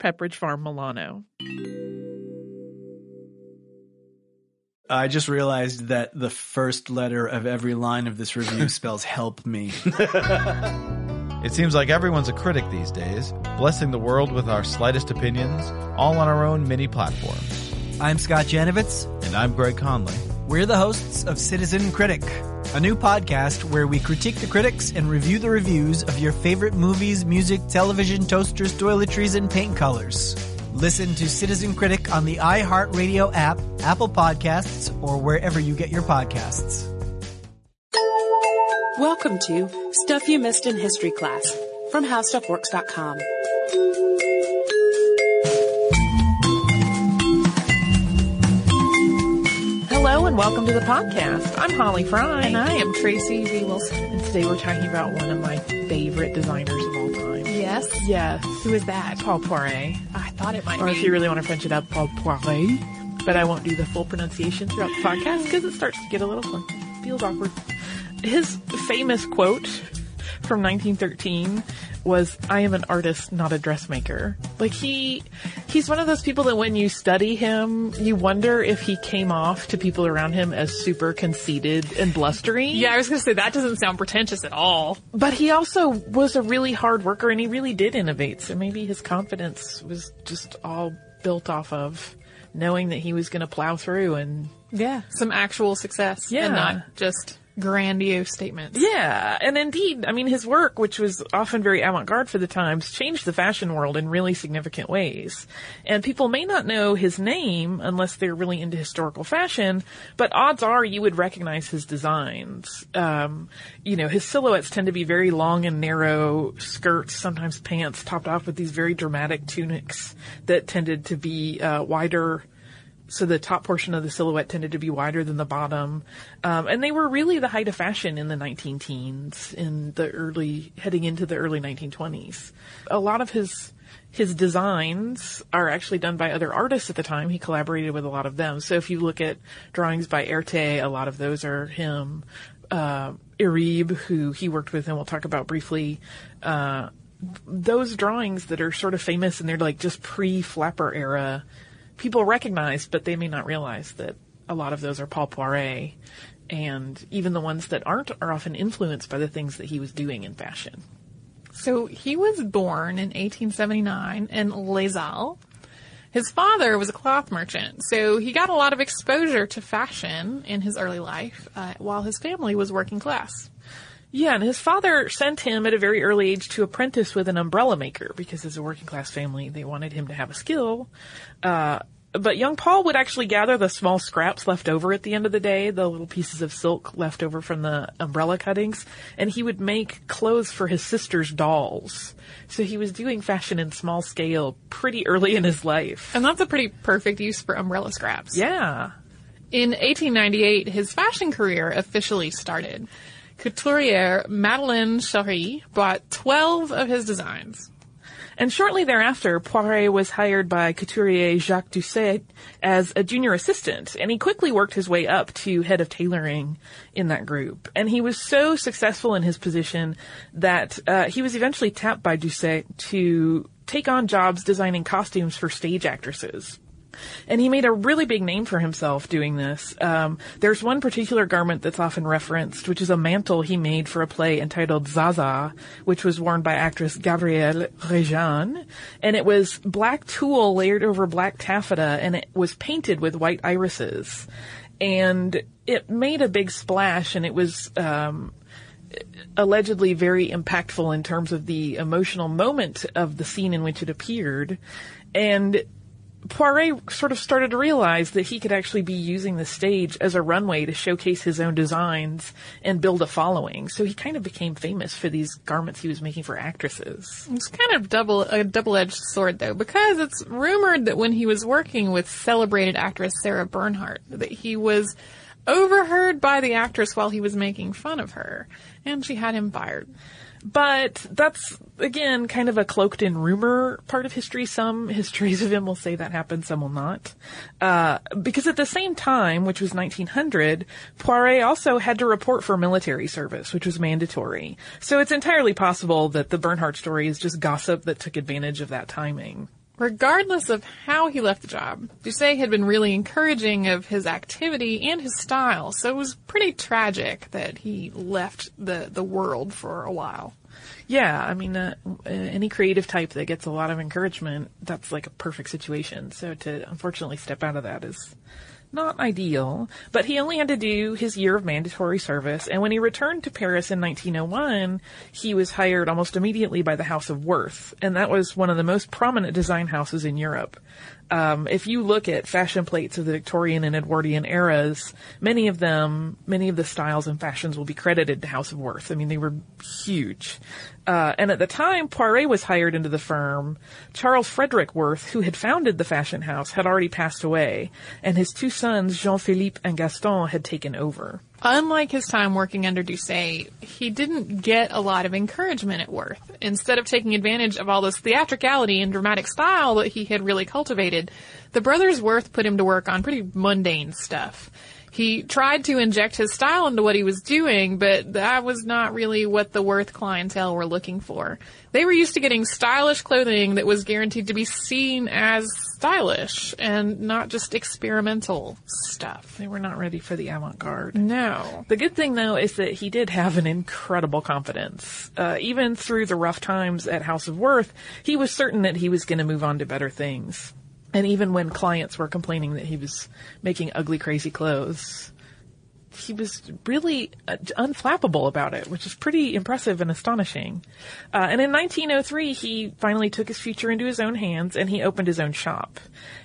Pepperidge Farm Milano. I just realized that the first letter of every line of this review spells help me. It seems like everyone's a critic these days, blessing the world with our slightest opinions, all on our own mini platforms. I'm Scott Janovitz. And I'm Greg Conley. We're the hosts of Citizen Critic, a new podcast where we critique the critics and review the reviews of your favorite movies, music, television, toasters, toiletries, and paint colors. Listen to Citizen Critic on the iHeartRadio app, Apple Podcasts, or wherever you get your podcasts. Welcome to Stuff You Missed in History Class from HowStuffWorks.com. welcome to the podcast. I'm Holly Fry. And I am Tracy V. Wilson. And today we're talking about one of my favorite designers of all time. Yes? Yes. Who is that? Paul Poiret. I thought it might Or be. if you really want to French it up, Paul Poiret. But I won't do the full pronunciation throughout the podcast because it starts to get a little fun. Feels awkward. His famous quote from 1913 was, I am an artist, not a dressmaker. Like he, he's one of those people that when you study him, you wonder if he came off to people around him as super conceited and blustering. yeah, I was gonna say that doesn't sound pretentious at all. But he also was a really hard worker and he really did innovate. So maybe his confidence was just all built off of knowing that he was going to plow through and Yeah. Some actual success. Yeah. And not just grandiose statements. yeah, and indeed, I mean, his work, which was often very avant-garde for the times, changed the fashion world in really significant ways. And people may not know his name unless they're really into historical fashion, but odds are you would recognize his designs. Um, you know, his silhouettes tend to be very long and narrow skirts, sometimes pants, topped off with these very dramatic tunics that tended to be uh, wider so the top portion of the silhouette tended to be wider than the bottom. Um, and they were really the height of fashion in the 19 teens, in the early, heading into the early 1920s. A lot of his, his designs are actually done by other artists at the time. He collaborated with a lot of them. So if you look at drawings by Erte, a lot of those are him. Uh, Iribe, who he worked with and we'll talk about briefly, uh, those drawings that are sort of famous and they're like just pre-flapper era, people recognize, but they may not realize that a lot of those are Paul Poiret. And even the ones that aren't are often influenced by the things that he was doing in fashion. So he was born in 1879 in Les. His father was a cloth merchant, so he got a lot of exposure to fashion in his early life, uh, while his family was working class. Yeah, and his father sent him at a very early age to apprentice with an umbrella maker because as a working class family, they wanted him to have a skill. Uh, but young Paul would actually gather the small scraps left over at the end of the day, the little pieces of silk left over from the umbrella cuttings, and he would make clothes for his sister's dolls. So he was doing fashion in small scale pretty early in his life. And that's a pretty perfect use for umbrella scraps. Yeah. In 1898, his fashion career officially started. Couturier Madeleine Chéruit bought 12 of his designs. And shortly thereafter, Poiret was hired by couturier Jacques Doucet as a junior assistant, and he quickly worked his way up to head of tailoring in that group. And he was so successful in his position that uh, he was eventually tapped by Doucet to take on jobs designing costumes for stage actresses. And he made a really big name for himself doing this. Um, there's one particular garment that's often referenced, which is a mantle he made for a play entitled Zaza, which was worn by actress Gabrielle Réjane. And it was black tulle layered over black taffeta, and it was painted with white irises. And it made a big splash, and it was um, allegedly very impactful in terms of the emotional moment of the scene in which it appeared. And Poiret sort of started to realize that he could actually be using the stage as a runway to showcase his own designs and build a following. So he kind of became famous for these garments he was making for actresses. It's kind of double a double-edged sword though, because it's rumored that when he was working with celebrated actress Sarah Bernhardt, that he was overheard by the actress while he was making fun of her, and she had him fired. But that's, again, kind of a cloaked in rumor part of history. Some histories of him will say that happened, some will not. Uh, because at the same time, which was 1900, Poiret also had to report for military service, which was mandatory. So it's entirely possible that the Bernhardt story is just gossip that took advantage of that timing. Regardless of how he left the job, Doucet had been really encouraging of his activity and his style, so it was pretty tragic that he left the, the world for a while. Yeah, I mean, uh, uh, any creative type that gets a lot of encouragement, that's like a perfect situation. So to unfortunately step out of that is not ideal, but he only had to do his year of mandatory service, and when he returned to Paris in 1901, he was hired almost immediately by the House of Worth, and that was one of the most prominent design houses in Europe. Um, if you look at fashion plates of the Victorian and Edwardian eras, many of them, many of the styles and fashions will be credited to House of Worth. I mean, they were huge. Uh, and at the time Poiret was hired into the firm, Charles Frederick Worth, who had founded the fashion house, had already passed away, and his two sons, Jean-Philippe and Gaston, had taken over. Unlike his time working under Doucet, he didn't get a lot of encouragement at Worth. Instead of taking advantage of all this theatricality and dramatic style that he had really cultivated, the brothers Worth put him to work on pretty mundane stuff. He tried to inject his style into what he was doing, but that was not really what the Worth clientele were looking for. They were used to getting stylish clothing that was guaranteed to be seen as stylish and not just experimental stuff. They were not ready for the avant-garde. No. The good thing though is that he did have an incredible confidence. Uh, even through the rough times at House of Worth, he was certain that he was going to move on to better things. And even when clients were complaining that he was making ugly, crazy clothes, he was really uh, unflappable about it, which is pretty impressive and astonishing. Uh, and in 1903, he finally took his future into his own hands and he opened his own shop.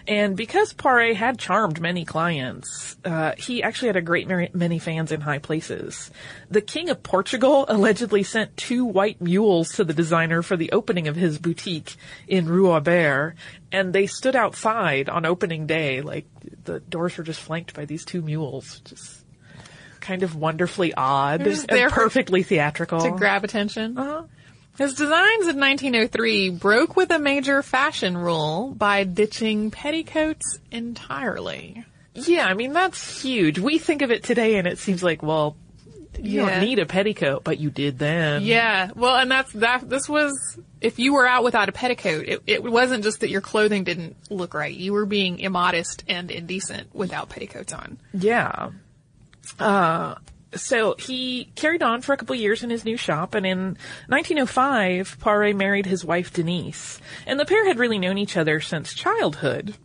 And because Poiret had charmed many clients, uh, he actually had a great many, fans in high places. The King of Portugal allegedly sent two white mules to the designer for the opening of his boutique in Rue Auber, and they stood outside on opening day, like the doors were just flanked by these two mules, just kind of wonderfully odd They're and perfectly theatrical. To grab attention. Uh-huh. His designs in 1903 broke with a major fashion rule by ditching petticoats entirely. Yeah, I mean that's huge. We think of it today, and it seems like, well, you Yeah. don't need a petticoat, but you did then. Yeah, well, and that's that. This was if you were out without a petticoat, it, it wasn't just that your clothing didn't look right. You were being immodest and indecent without petticoats on. Yeah. Uh, so he carried on for a couple years in his new shop, and in 1905, Poiret married his wife Denise, and the pair had really known each other since childhood.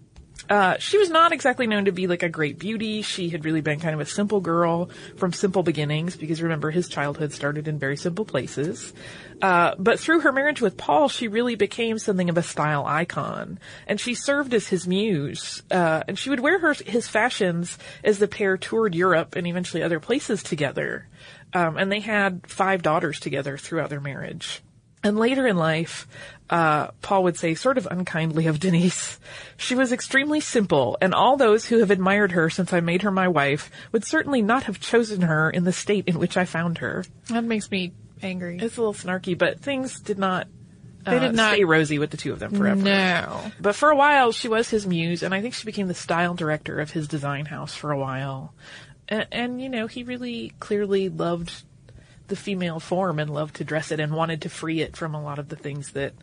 Uh, she was not exactly known to be like a great beauty. She had really been kind of a simple girl from simple beginnings because remember his childhood started in very simple places. Uh, but through her marriage with Paul, she really became something of a style icon, and she served as his muse. Uh, and she would wear her his fashions as the pair toured Europe and eventually other places together. Um, and they had five daughters together throughout their marriage. And later in life, uh, Paul would say, sort of unkindly of Denise, she was extremely simple, and all those who have admired her since I made her my wife would certainly not have chosen her in the state in which I found her. That makes me angry. It's a little snarky, but things did not, uh, They did not- stay rosy with the two of them forever. No. But for a while, she was his muse, and I think she became the style director of his design house for a while. And, and you know, he really clearly loved the female form and loved to dress it and wanted to free it from a lot of the things that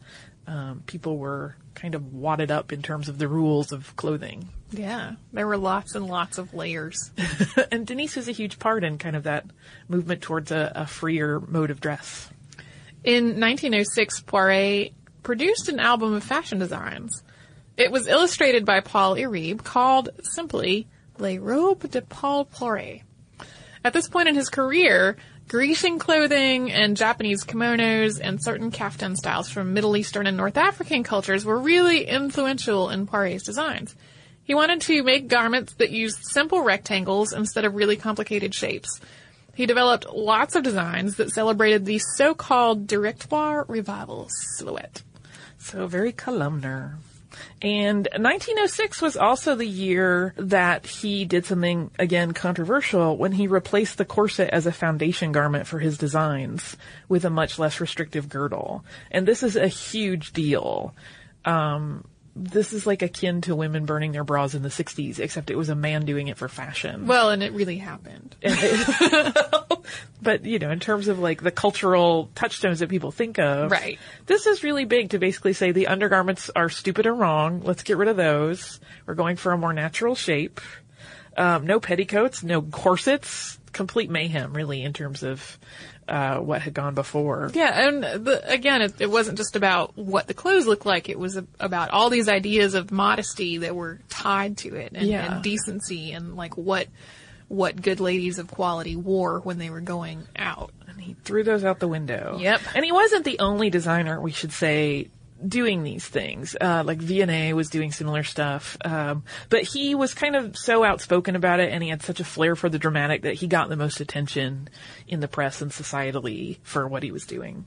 um, people were kind of wadded up in terms of the rules of clothing. Yeah, there were lots and lots of layers. and Denise was a huge part in kind of that movement towards a, a freer mode of dress. In 1906, Poiret produced an album of fashion designs. It was illustrated by Paul Iribe called simply Les Robes de Paul Poiret. At this point in his career, Grecian clothing and Japanese kimonos and certain kaftan styles from Middle Eastern and North African cultures were really influential in Poiret's designs. He wanted to make garments that used simple rectangles instead of really complicated shapes. He developed lots of designs that celebrated the so-called Directoire Revival silhouette. So very columnar. And 1906 was also the year that he did something again controversial when he replaced the corset as a foundation garment for his designs with a much less restrictive girdle. And this is a huge deal. Um, this is like akin to women burning their bras in the 60s, except it was a man doing it for fashion. Well, and it really happened. but you know, in terms of like the cultural touchstones that people think of, Right. This is really big to basically say the undergarments are stupid or wrong. Let's get rid of those. We're going for a more natural shape. Um, no petticoats, no corsets. Complete mayhem, really, in terms of uh, what had gone before. Yeah, and the, again, it, it wasn't just about what the clothes looked like. It was a, about all these ideas of modesty that were tied to it, and, Yeah. and decency, and like what what good ladies of quality wore when they were going out. And he threw those out the window. Yep. And he wasn't the only designer, we should say, doing these things. Uh, like Vionnet was doing similar stuff. Um, but he was kind of so outspoken about it and he had such a flair for the dramatic that he got the most attention in the press and societally for what he was doing.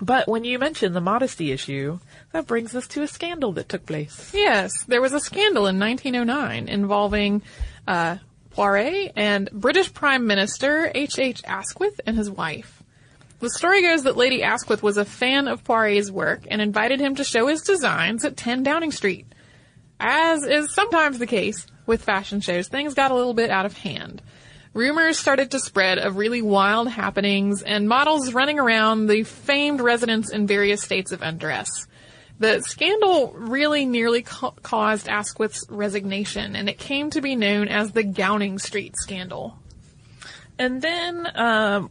But when you mention the modesty issue, that brings us to a scandal that took place. Yes, there was a scandal in 1909 involving uh, Poiret and British Prime Minister H. H. Asquith and his wife. The story goes that Lady Asquith was a fan of Poiret's work and invited him to show his designs at 10 Downing Street. As is sometimes the case with fashion shows, things got a little bit out of hand. Rumors started to spread of really wild happenings and models running around the famed residence in various states of undress. The scandal really nearly ca- caused Asquith's resignation, and it came to be known as the Gowning Street scandal. And then, um,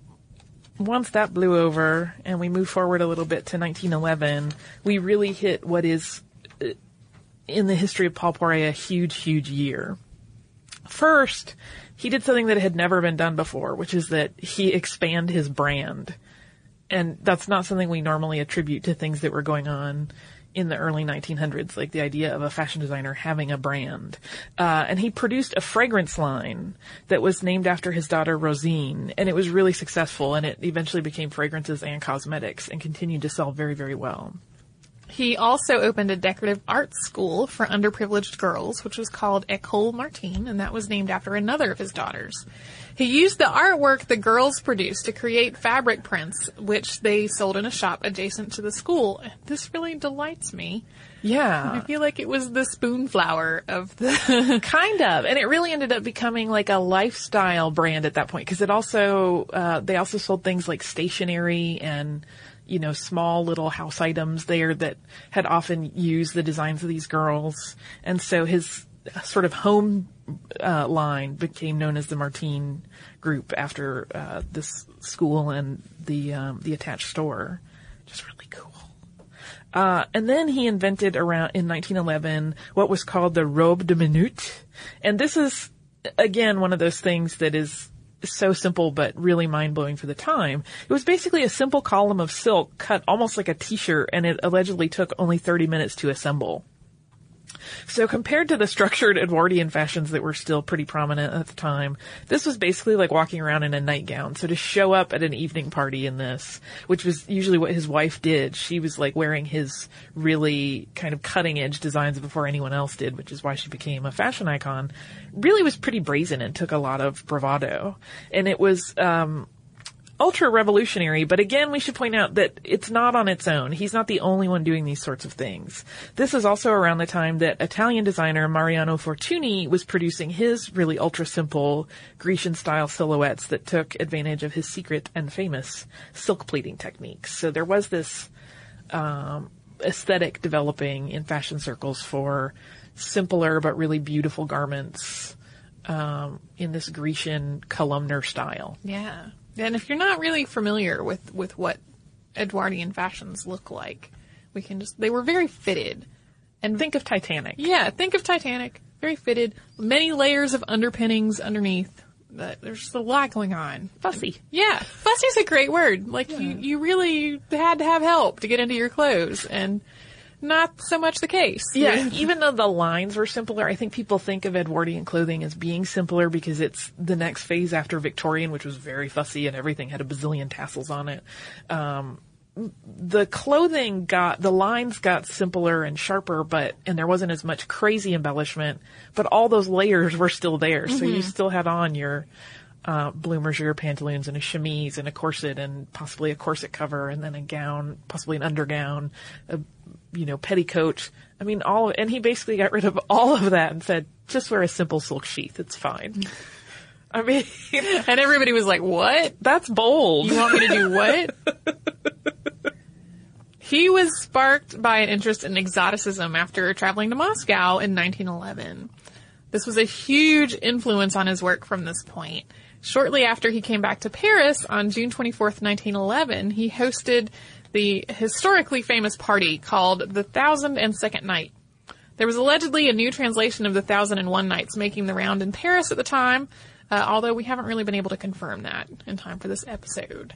once that blew over and we move forward a little bit to 1911, we really hit what is, uh, in the history of Paul Poiret, a huge, huge year. First, he did something that had never been done before, which is that he expand his brand. And that's not something we normally attribute to things that were going on in the early 1900s, like the idea of a fashion designer having a brand. Uh, and he produced a fragrance line that was named after his daughter Rosine, and it was really successful, and it eventually became fragrances and cosmetics and continued to sell very, very well. He also opened a decorative arts school for underprivileged girls, which was called Ecole Martine, and that was named after another of his daughters. He used the artwork the girls produced to create fabric prints, which they sold in a shop adjacent to the school. This really delights me. Yeah. I feel like it was the spoonflower of the. kind of and it really ended up becoming like a lifestyle brand at that point because it also uh, they also sold things like stationery and you know small little house items there that had often used the designs of these girls. And so his sort of home uh, line became known as the Martine Group after uh, this school and the um, the attached store. Just really cool. Uh, and then he invented around in 1911 what was called the robe de minute, and this is again one of those things that is so simple but really mind blowing for the time. It was basically a simple column of silk cut almost like a t-shirt, and it allegedly took only 30 minutes to assemble. So compared to the structured Edwardian fashions that were still pretty prominent at the time, this was basically like walking around in a nightgown. So to show up at an evening party in this, which was usually what his wife did, she was like wearing his really kind of cutting edge designs before anyone else did, which is why she became a fashion icon, really was pretty brazen and took a lot of bravado. And it was, um, ultra revolutionary, but again, we should point out that it's not on its own. He's not the only one doing these sorts of things. This is also around the time that Italian designer Mariano Fortuny was producing his really ultra simple Grecian style silhouettes that took advantage of his secret and famous silk pleating techniques. So there was this, um, aesthetic developing in fashion circles for simpler but really beautiful garments, um, in this Grecian columnar style. Yeah. And if you're not really familiar with, with what Edwardian fashions look like, we can just, they were very fitted. And think of Titanic. Yeah, think of Titanic. Very fitted. Many layers of underpinnings underneath. that there's just a lot going on. Fussy. Yeah, fussy's a great word. Like you, you really had to have help to get into your clothes, and not so much the case. Yeah, even though the lines were simpler, I think people think of Edwardian clothing as being simpler because it's the next phase after Victorian, which was very fussy and everything had a bazillion tassels on it. Um, the clothing got, the lines got simpler and sharper, but, and there wasn't as much crazy embellishment, but all those layers were still there. So you still had on your, uh, bloomers, your pantaloons and a chemise and a corset and possibly a corset cover and then a gown, possibly an undergown, a, you know, petticoat. I mean, all, and he basically got rid of all of that and said, just wear a simple silk sheath. It's fine. I mean, And everybody was like, "What? that's bold. You want me to do what?" he was sparked by an interest in exoticism after traveling to Moscow in 1911. This was a huge influence on his work from this point. Shortly after he came back to Paris on June 24th, 1911, he hosted the historically famous party called the Thousand and Second Night. There was allegedly a new translation of the Thousand and One Nights making the round in Paris at the time, uh, although we haven't really been able to confirm that in time for this episode.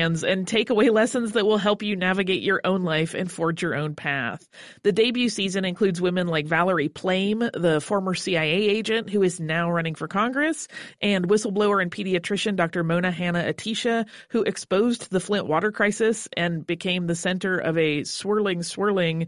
and take away lessons that will help you navigate your own life and forge your own path. The debut season includes women like Valerie Plame, the former CIA agent who is now running for Congress, and whistleblower and pediatrician Dr. Mona Hanna Attisha, who exposed the Flint water crisis and became the center of a swirling, swirling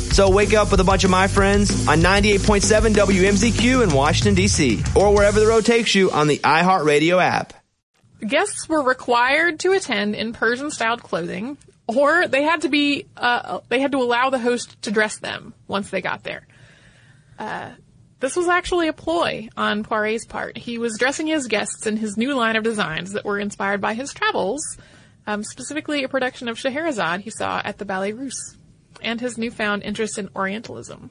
So wake up with a bunch of my friends on 98.7 WMZQ in Washington, D.C., or wherever the road takes you on the iHeartRadio app. Guests were required to attend in Persian-styled clothing, or they had to be uh, they had to allow the host to dress them once they got there. Uh, this was actually a ploy on Poiret's part. He was dressing his guests in his new line of designs that were inspired by his travels, um, specifically a production of Scheherazade he saw at the Ballets Russes, and his newfound interest in Orientalism.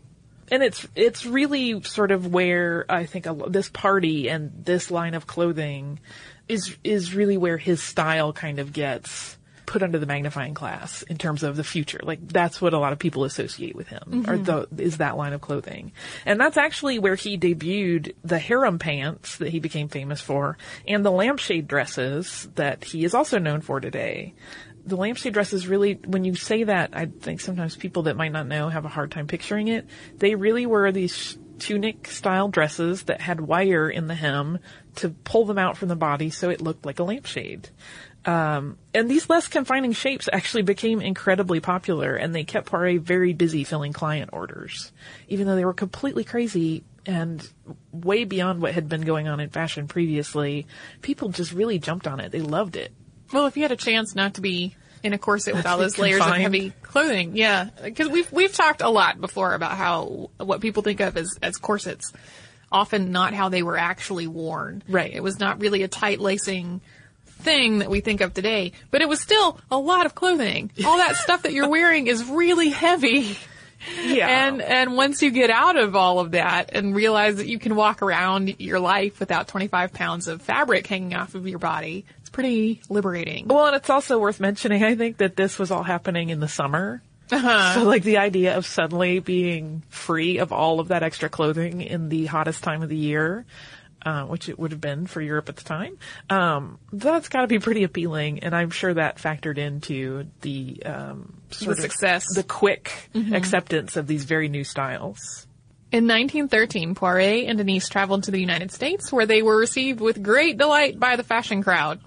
and it's it's really sort of where I think a, this party and this line of clothing is is really where his style kind of gets put under the magnifying glass in terms of the future. Like that's what a lot of people associate with him, or mm-hmm. the, is that line of clothing, and that's actually where he debuted the harem pants that he became famous for, and the lampshade dresses that he is also known for today the lampshade dresses really, when you say that, I think sometimes people that might not know have a hard time picturing it. They really were these tunic style dresses that had wire in the hem to pull them out from the body so it looked like a lampshade. Um, and these less confining shapes actually became incredibly popular and they kept Poiret very busy filling client orders. Even though they were completely crazy and way beyond what had been going on in fashion previously, people just really jumped on it. They loved it. Well, if you had a chance not to be in a corset with all those layers of heavy clothing, yeah, because we've we've talked a lot before about how what people think of as as corsets, often not how they were actually worn. Right. It was not really a tight lacing thing that we think of today, but it was still a lot of clothing. All that stuff that you're wearing is really heavy. Yeah. And and once you get out of all of that and realize that you can walk around your life without 25 pounds of fabric hanging off of your body, it's pretty liberating. Well, and it's also worth mentioning, I think, that this was all happening in the summer. So like the idea of suddenly being free of all of that extra clothing in the hottest time of the year, uh, which it would have been for Europe at the time, um, that's got to be pretty appealing. And I'm sure that factored into the um, sort of success. the quick acceptance of these very new styles. In 1913, Poiret and Denise traveled to the United States where they were received with great delight by the fashion crowd.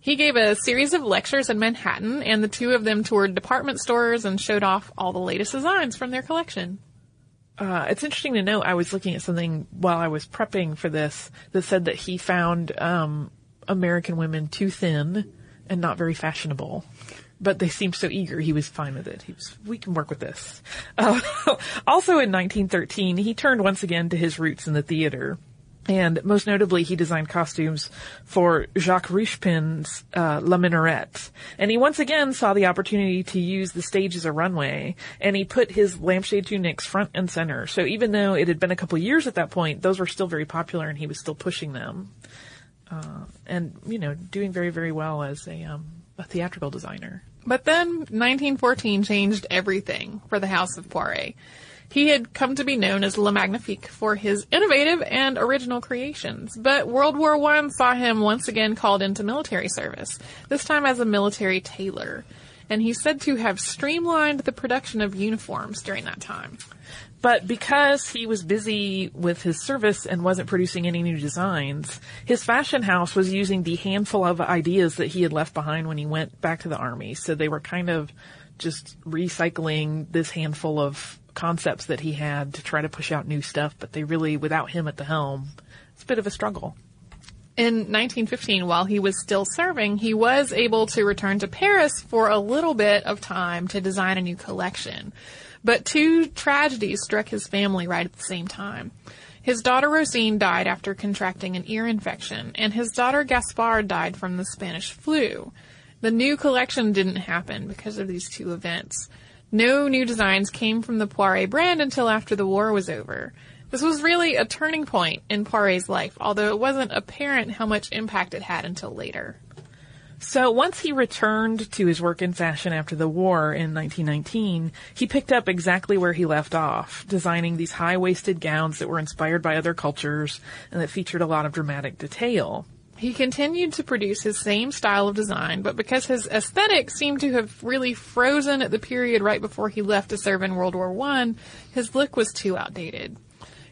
He gave a series of lectures in Manhattan and the two of them toured department stores and showed off all the latest designs from their collection. Uh, it's interesting to note. I was looking at something while I was prepping for this that said that he found um, American women too thin and not very fashionable. But they seemed so eager. He was fine with it. He was, we can work with this. Uh, also in 1913, he turned once again to his roots in the theater. And most notably, he designed costumes for Jacques Richepin's uh, La Minarette. And he once again saw the opportunity to use the stage as a runway, and he put his lampshade tunics front and center. So even though it had been a couple years at that point, those were still very popular, and he was still pushing them. Uh, and, you know, doing very, very well as a, um, a theatrical designer. But then 1914 changed everything for the House of Poiret. He had come to be known as Le Magnifique for his innovative and original creations, but World War I saw him once again called into military service, this time as a military tailor. And he's said to have streamlined the production of uniforms during that time. But because he was busy with his service and wasn't producing any new designs, his fashion house was using the handful of ideas that he had left behind when he went back to the army. So they were kind of just recycling this handful of concepts that he had to try to push out new stuff, but they really, without him at the helm, it's a bit of a struggle. In 1915, while he was still serving, he was able to return to Paris for a little bit of time to design a new collection. But two tragedies struck his family right at the same time. His daughter Rosine died after contracting an ear infection, and his daughter Gaspard died from the Spanish flu. The new collection didn't happen because of these two events. No new designs came from the Poiret brand until after the war was over. This was really a turning point in Poiret's life, although it wasn't apparent how much impact it had until later. So once he returned to his work in fashion after the war in 1919, he picked up exactly where he left off, designing these high-waisted gowns that were inspired by other cultures and that featured a lot of dramatic detail. He continued to produce his same style of design, but because his aesthetic seemed to have really frozen at the period right before he left to serve in World War I, his look was too outdated.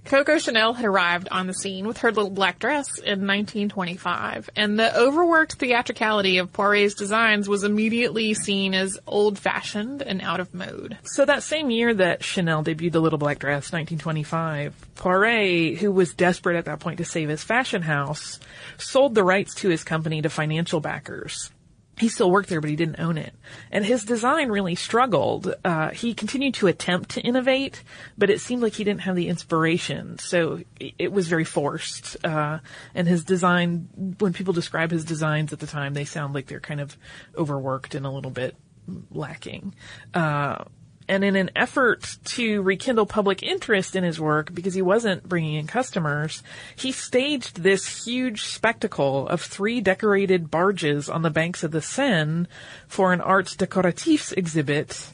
Coco Chanel had arrived on the scene with her little black dress in 1925, and the overworked theatricality of Poiret's designs was immediately seen as old-fashioned and out of mode. So that same year that Chanel debuted the Little Black Dress, 1925, Poiret, who was desperate at that point to save his fashion house, sold the rights to his company to financial backers. He still worked there, but he didn't own it. And his design really struggled. Uh, he continued to attempt to innovate, but it seemed like he didn't have the inspiration. So it was very forced. Uh, and his design, when people describe his designs at the time, they sound like they're kind of overworked and a little bit lacking. Uh, and in an effort to rekindle public interest in his work because he wasn't bringing in customers, he staged this huge spectacle of three decorated barges on the banks of the Seine for an arts décoratifs exhibit.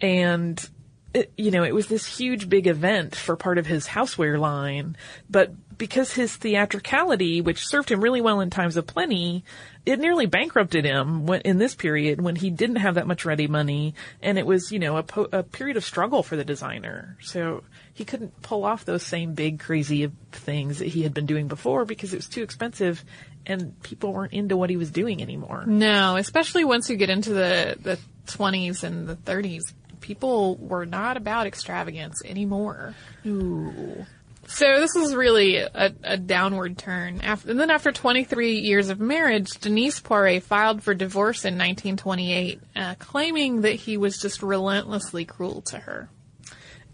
And it, you know, it was this huge big event for part of his houseware line, but because his theatricality, which served him really well in times of plenty, it nearly bankrupted him when, in this period when he didn't have that much ready money, and it was, you know, a, po- a period of struggle for the designer. So he couldn't pull off those same big, crazy things that he had been doing before because it was too expensive, and people weren't into what he was doing anymore. No, especially once you get into the, the 20s and the 30s, people were not about extravagance anymore. Ooh. So this is really a, a downward turn. After, and then after 23 years of marriage, Denise Poiret filed for divorce in 1928, uh, claiming that he was just relentlessly cruel to her.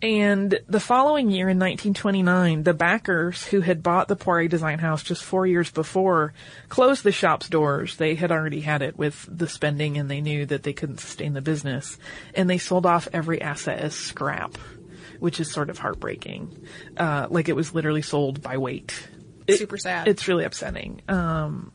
And the following year in 1929, the backers who had bought the Poiret Design House just four years before closed the shop's doors. They had already had it with the spending and they knew that they couldn't sustain the business. And they sold off every asset as scrap, which is sort of heartbreaking. Uh, like it was literally sold by weight. It- Super sad. It's really upsetting. Um,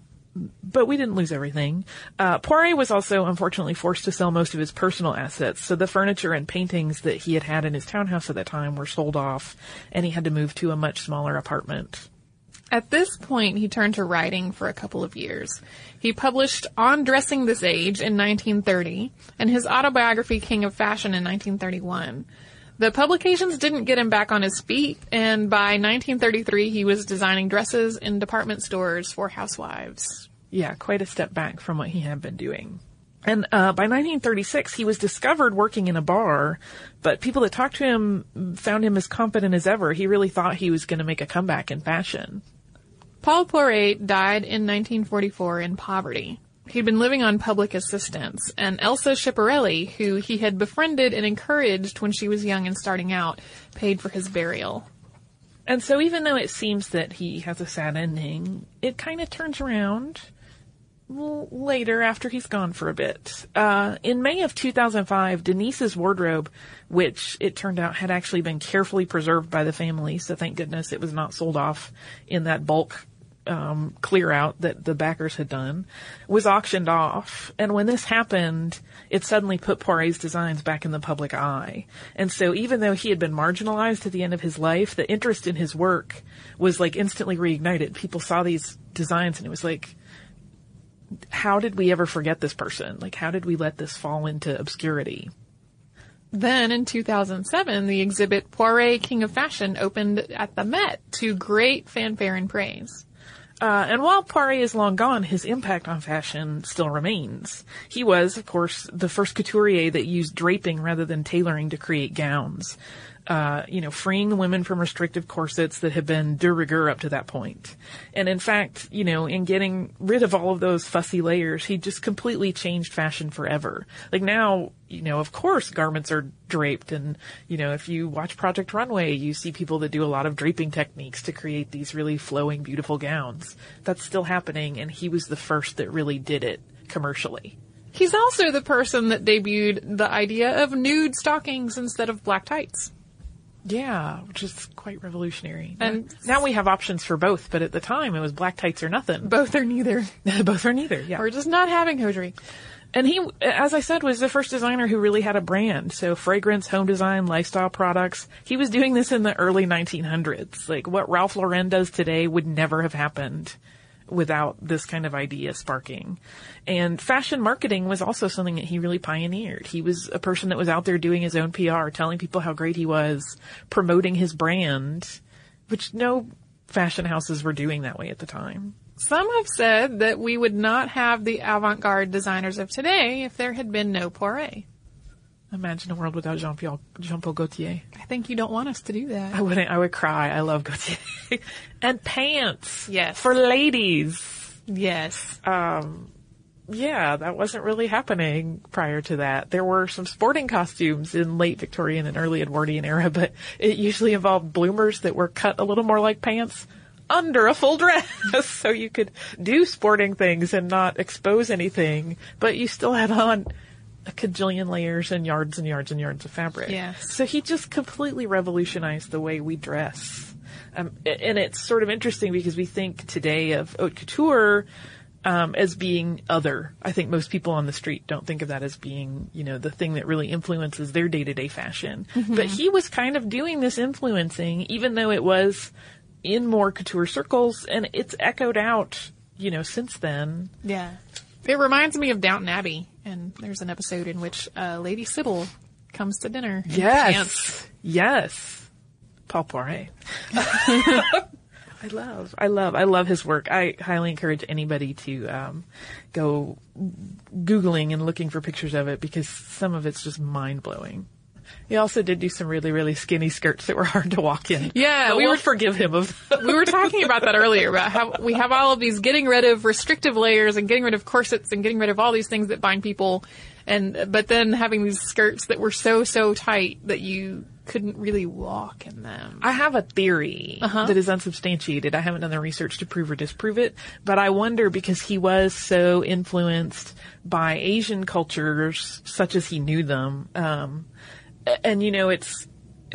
but we didn't lose everything. Uh, Poiret was also unfortunately forced to sell most of his personal assets, so the furniture and paintings that he had had in his townhouse at that time were sold off, and he had to move to a much smaller apartment. At this point, he turned to writing for a couple of years. He published On Dressing This Age in 1930 and his autobiography King of Fashion in 1931. The publications didn't get him back on his feet, and by 1933 he was designing dresses in department stores for housewives. Yeah, quite a step back from what he had been doing. And uh, by 1936, he was discovered working in a bar, but people that talked to him found him as confident as ever. He really thought he was going to make a comeback in fashion. Paul Poiret died in 1944 in poverty. He'd been living on public assistance, and Elsa Schiaparelli, who he had befriended and encouraged when she was young and starting out, paid for his burial. And so even though it seems that he has a sad ending, it kind of turns around later after he's gone for a bit. Uh, in May of 2005, Denise's wardrobe, which it turned out had actually been carefully preserved by the family, so thank goodness it was not sold off in that bulk um, clear out that the backers had done, was auctioned off. And when this happened, it suddenly put Poiret's designs back in the public eye. And so even though he had been marginalized at the end of his life, the interest in his work was like instantly reignited. People saw these designs and it was like, how did we ever forget this person? Like, how did we let this fall into obscurity? Then in 2007, the exhibit Poiret King of Fashion opened at the Met to great fanfare and praise. Uh, and while Poiret is long gone, his impact on fashion still remains. He was, of course, the first couturier that used draping rather than tailoring to create gowns. Uh, you know, freeing the women from restrictive corsets that had been de rigueur up to that point. And in fact, you know, in getting rid of all of those fussy layers, he just completely changed fashion forever. Like now, you know, of course garments are draped and, you know, if you watch Project Runway, you see people that do a lot of draping techniques to create these really flowing, beautiful gowns. That's still happening and he was the first that really did it commercially. He's also the person that debuted the idea of nude stockings instead of black tights. Yeah, which is quite revolutionary. And- now we have options for both, but at the time it was black tights or nothing. Both are neither. both or neither, yeah. We're just not having hosiery. And he, as I said, was the first designer who really had a brand. So fragrance, home design, lifestyle products. He was doing this in the early 1900s. Like what Ralph Lauren does today would never have happened without this kind of idea sparking. And fashion marketing was also something that he really pioneered. He was a person that was out there doing his own PR, telling people how great he was, promoting his brand, which no fashion houses were doing that way at the time. Some have said that we would not have the avant-garde designers of today if there had been no Poiret. Imagine a world without Jean-Paul, Jean-Paul Gaultier. I think you don't want us to do that. I wouldn't. I would cry. I love Gaultier. and pants. Yes. For ladies. Yes. Um, yeah, that wasn't really happening prior to that. There were some sporting costumes in late Victorian and early Edwardian era, but it usually involved bloomers that were cut a little more like pants under a full dress. so you could do sporting things and not expose anything, but you still had on a cajillion layers and yards and yards and yards of fabric. Yes. So he just completely revolutionized the way we dress. Um, and it's sort of interesting because we think today of haute couture um, as being other. I think most people on the street don't think of that as being, you know, the thing that really influences their day to day fashion. But he was kind of doing this influencing, even though it was in more couture circles, and it's echoed out, you know, since then. Yeah. It reminds me of Downton Abbey, and there's an episode in which uh, Lady Sybil comes to dinner. in pants. Yes. Paul Poiret. I love, I love, I love his work. I highly encourage anybody to um, go googling and looking for pictures of it because some of it's just mind blowing. He also did do some really, really skinny skirts that were hard to walk in. Yeah, but we we'll were- forgive him of. we were talking about that earlier about how we have all of these getting rid of restrictive layers and getting rid of corsets and getting rid of all these things that bind people and but then having these skirts that were so so tight that you couldn't really walk in them. I have a theory Uh-huh. that is unsubstantiated. I haven't done the research to prove or disprove it, but I wonder because he was so influenced by Asian cultures, such as he knew them, um, and you know, it's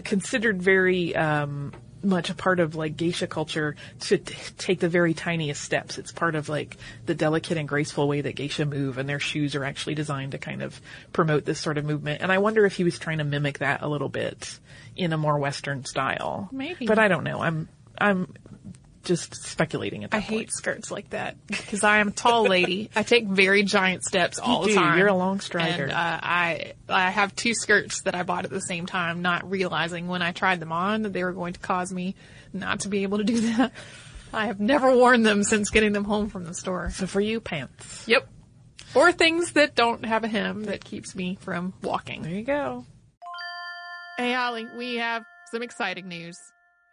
considered very um, much a part of like geisha culture to t- take the very tiniest steps. It's part of like the delicate and graceful way that geisha move and their shoes are actually designed to kind of promote this sort of movement. And I wonder if he was trying to mimic that a little bit in a more Western style. Maybe. But I don't know. I'm, I'm just speculating at that I point. hate skirts like that because I am a tall lady. I take very giant steps all You the do. time. You're a long strider. And, uh, I I have two skirts that I bought at the same time, not realizing when I tried them on that they were going to cause me not to be able to do that. I have never worn them since getting them home from the store. So for you, pants. Yep. Or things that don't have a hem that keeps me from walking. There you go. Hey, Holly, we have some exciting news.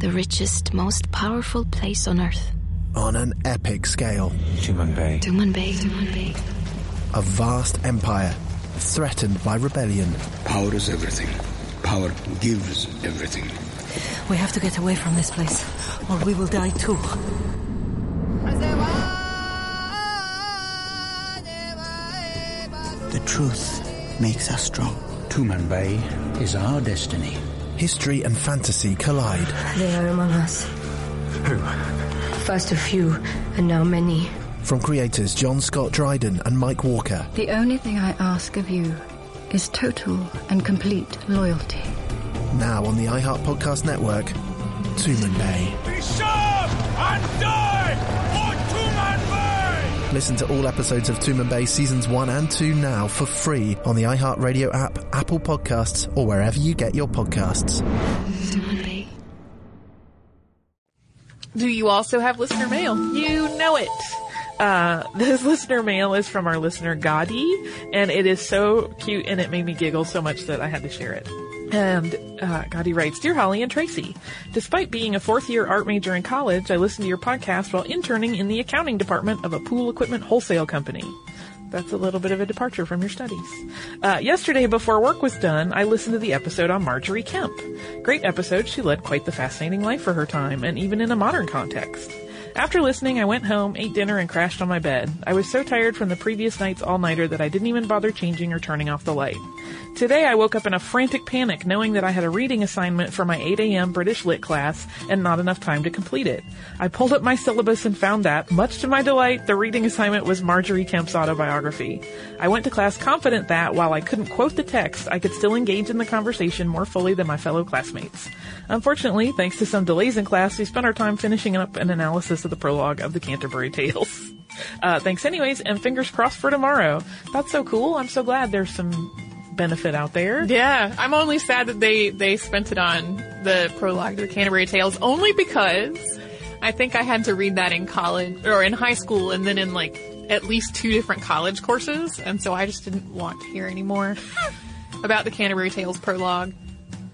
the richest, most powerful place on earth. on an epic scale. Tumanbay. Tumanbay. Tumanbay. A vast empire threatened by rebellion. Power is everything. Power gives everything. We have to get away from this place, or we will die too. The truth makes us strong. Tumanbay is our destiny. History and fantasy collide. They are among us. Who? First a few, and now many. From creators John Scott Dryden and Mike Walker. The only thing I ask of you is total and complete loyalty. Now on the iHeart Podcast Network, Tumanbay. Be sharp and die for Tumanbay! Listen to all episodes of Tumanbay seasons 1 and 2 now for free on the iHeartRadio app, Apple Podcasts, or wherever you get your podcasts. Do you also have listener mail? You know it. Uh, this listener mail is from our listener Gadi, and it is so cute and it made me giggle so much that I had to share it. And uh, Gadi writes, Dear Holly and Tracy, despite being a fourth year art major in college, I listened to your podcast while interning in the accounting department of a pool equipment wholesale company. That's a little bit of a departure from your studies. Uh, yesterday, before work was done, I listened to the episode on Margery Kempe. Great episode. She led quite the fascinating life for her time, and even in a modern context. After listening, I went home, ate dinner, and crashed on my bed. I was so tired from the previous night's all-nighter that I didn't even bother changing or turning off the light. Today I woke up in a frantic panic knowing that I had a reading assignment for my 8 a.m. British Lit class and not enough time to complete it. I pulled up my syllabus and found that, much to my delight, the reading assignment was Margery Kempe's autobiography. I went to class confident that, while I couldn't quote the text, I could still engage in the conversation more fully than my fellow classmates. Unfortunately, thanks to some delays in class, we spent our time finishing up an analysis of the prologue of the Canterbury Tales. Uh, thanks anyways, and fingers crossed for tomorrow. That's so cool. I'm so glad there's some benefit out there. Yeah, I'm only sad that they they spent it on the prologue to the Canterbury Tales only because I think I had to read that in college or in high school and then in like at least two different college courses, and so I just didn't want to hear anymore about the Canterbury Tales prologue.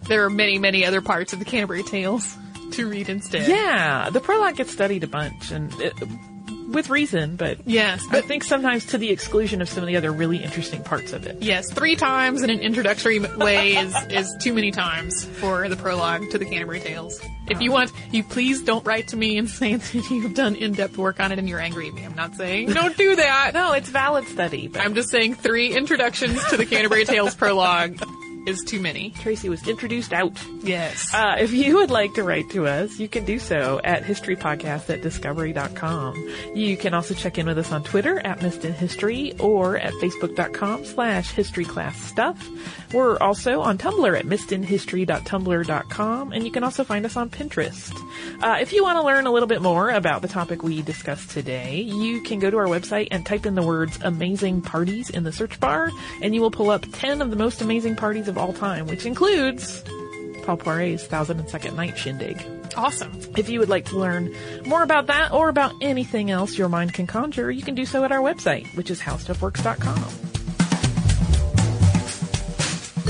There are many, many other parts of the Canterbury Tales to read instead. Yeah, the prologue gets studied a bunch, and it, with reason, but yes, I think sometimes to the exclusion of some of the other really interesting parts of it. Yes, three times in an introductory way is is too many times for the prologue to the Canterbury Tales. If you uh-huh. want, you please don't write to me and say that you've done in-depth work on it and you're angry at me. I'm not saying don't do that. No, it's valid study. But... I'm just saying three introductions to the Canterbury Tales prologue is too many. Tracy was introduced out. Yes. Uh, if you would like to write to us, you can do so at historypodcast at discovery.com. You can also check in with us on Twitter at Missed in History or at facebook.com slash historyclassstuff. We're also on Tumblr at missedinhistory.tumblr.com and you can also find us on Pinterest. Uh, if you want to learn a little bit more about the topic we discussed today, you can go to our website and type in the words amazing parties in the search bar and you will pull up 10 of the most amazing parties of all time, which includes Paul Poiret's Thousand and Second Night Shindig. Awesome. If you would like to learn more about that or about anything else your mind can conjure, you can do so at our website, which is howstuffworks.com.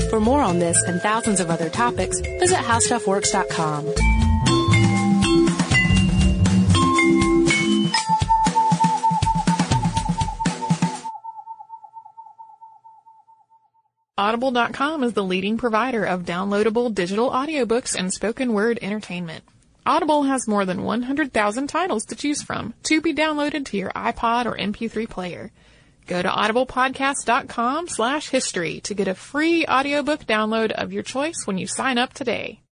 For more on this and thousands of other topics, visit howstuffworks.com. Audible.com is the leading provider of downloadable digital audiobooks and spoken word entertainment. Audible has more than 100,000 titles to choose from to be downloaded to your iPod or MP3 player. Go to audiblepodcast.com slash history to get a free audiobook download of your choice when you sign up today.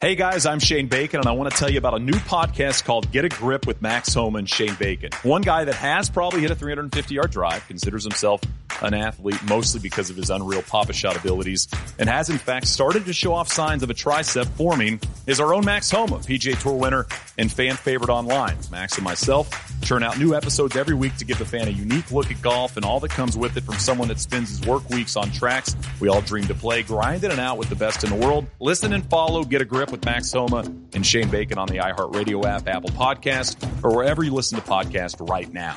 Hey guys, I'm Shane Bacon, and I want to tell you about a new podcast called Get a Grip with Max Homa and Shane Bacon. One guy that has probably hit a 350 yard drive, considers himself an athlete mostly because of his unreal papa shot abilities, and has in fact started to show off signs of a tricep forming, is our own Max Homa, PGA Tour winner and fan favorite online. Max and myself churn out new episodes every week to give the fan a unique look at golf and all that comes with it from someone that spends his work weeks on tracks we all dream to play, grinding it and out with the best in the world. Listen and follow Get a Grip with Max Homa and Shane Bacon on the iHeartRadio app, Apple Podcast, or wherever you listen to podcasts right now.